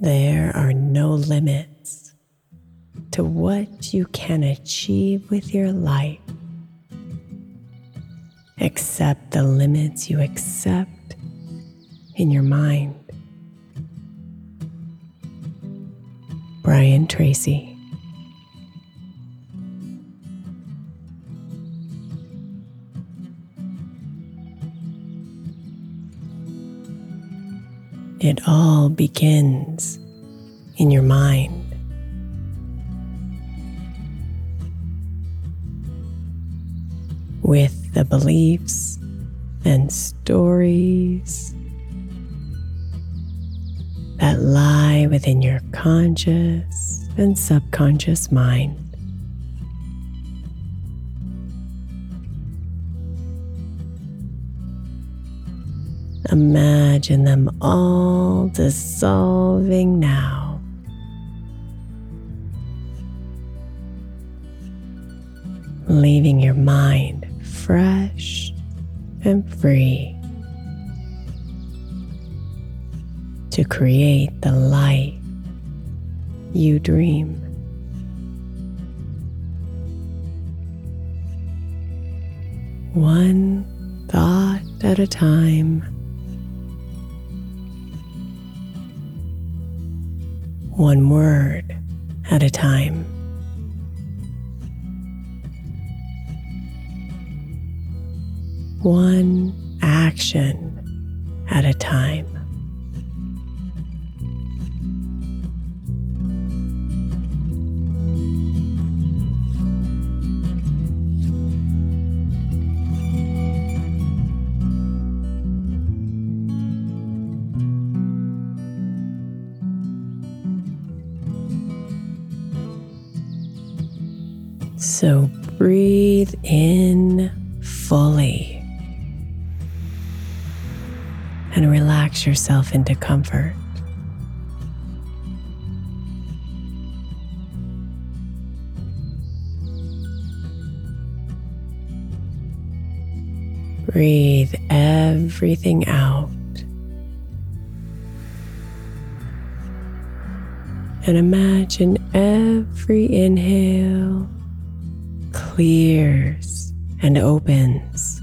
There are no limits to what you can achieve with your life, except the limits you accept in your mind. Brian Tracy. It all begins in your mind. With the beliefs and stories that lie within your conscious and subconscious mind. Imagine them all dissolving now. Leaving your mind fresh and free to create the life you dream. One thought at a time. One word at a time. One action at a time. So breathe in fully and relax yourself into comfort. Breathe everything out. And imagine every inhale clears and opens,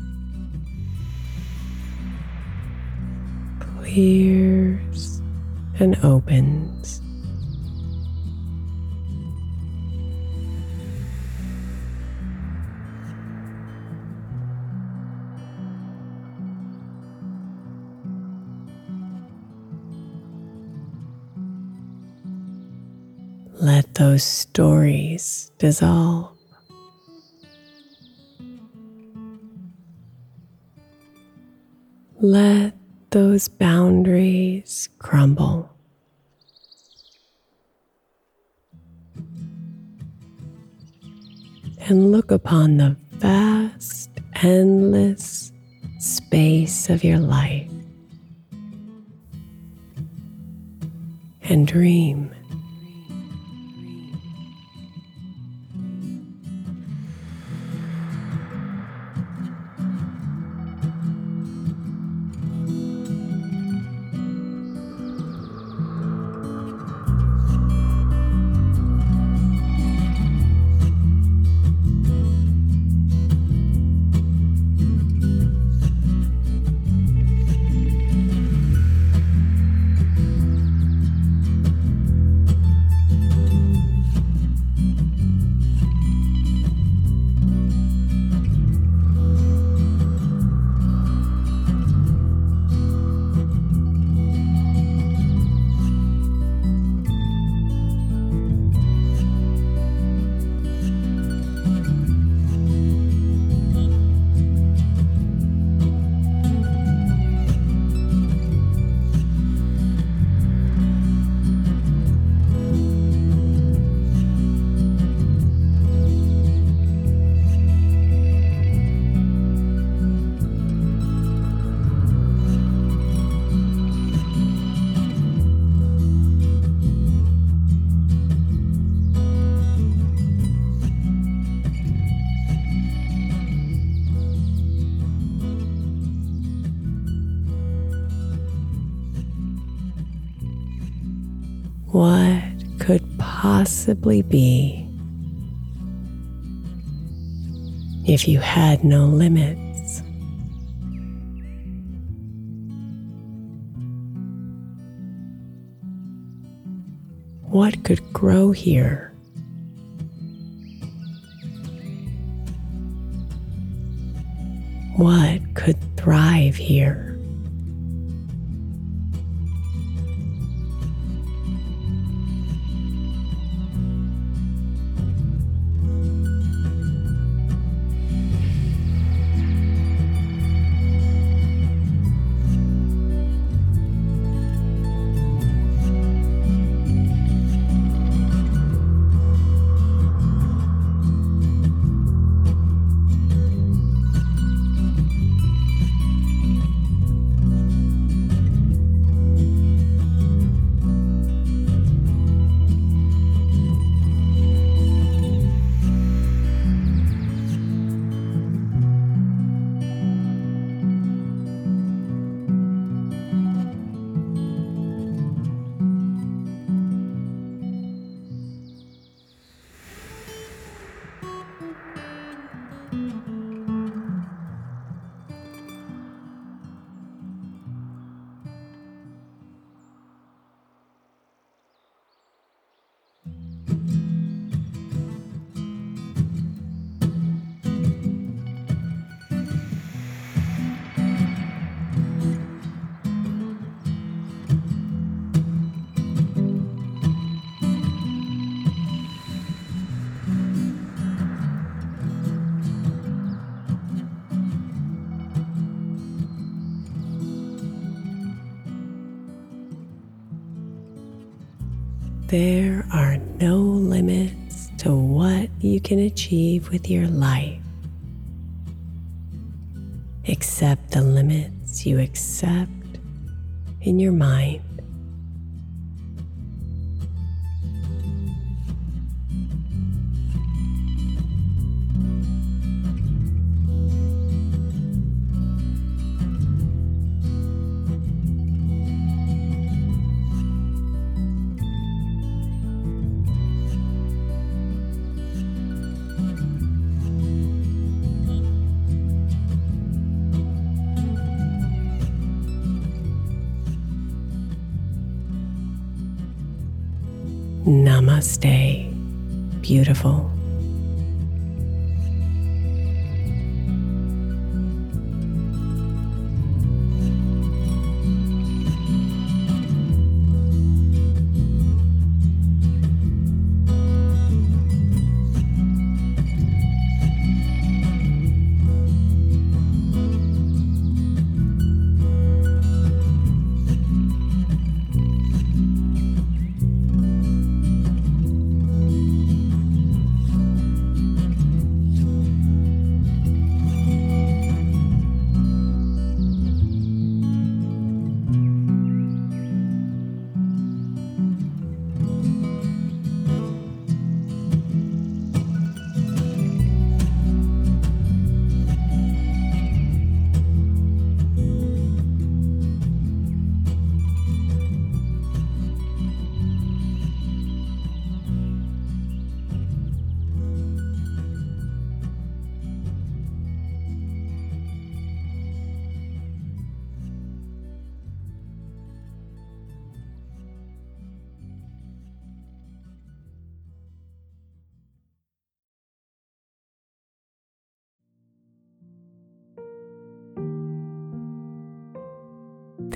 clears and opens. Let those stories dissolve. Let those boundaries crumble. And look upon the vast, endless space of your life and dream. Possibly be if you had no limits? What could grow here? What could thrive here? There are no limits to what you can achieve with your life, except the limits you accept in your mind. Namaste, beautiful.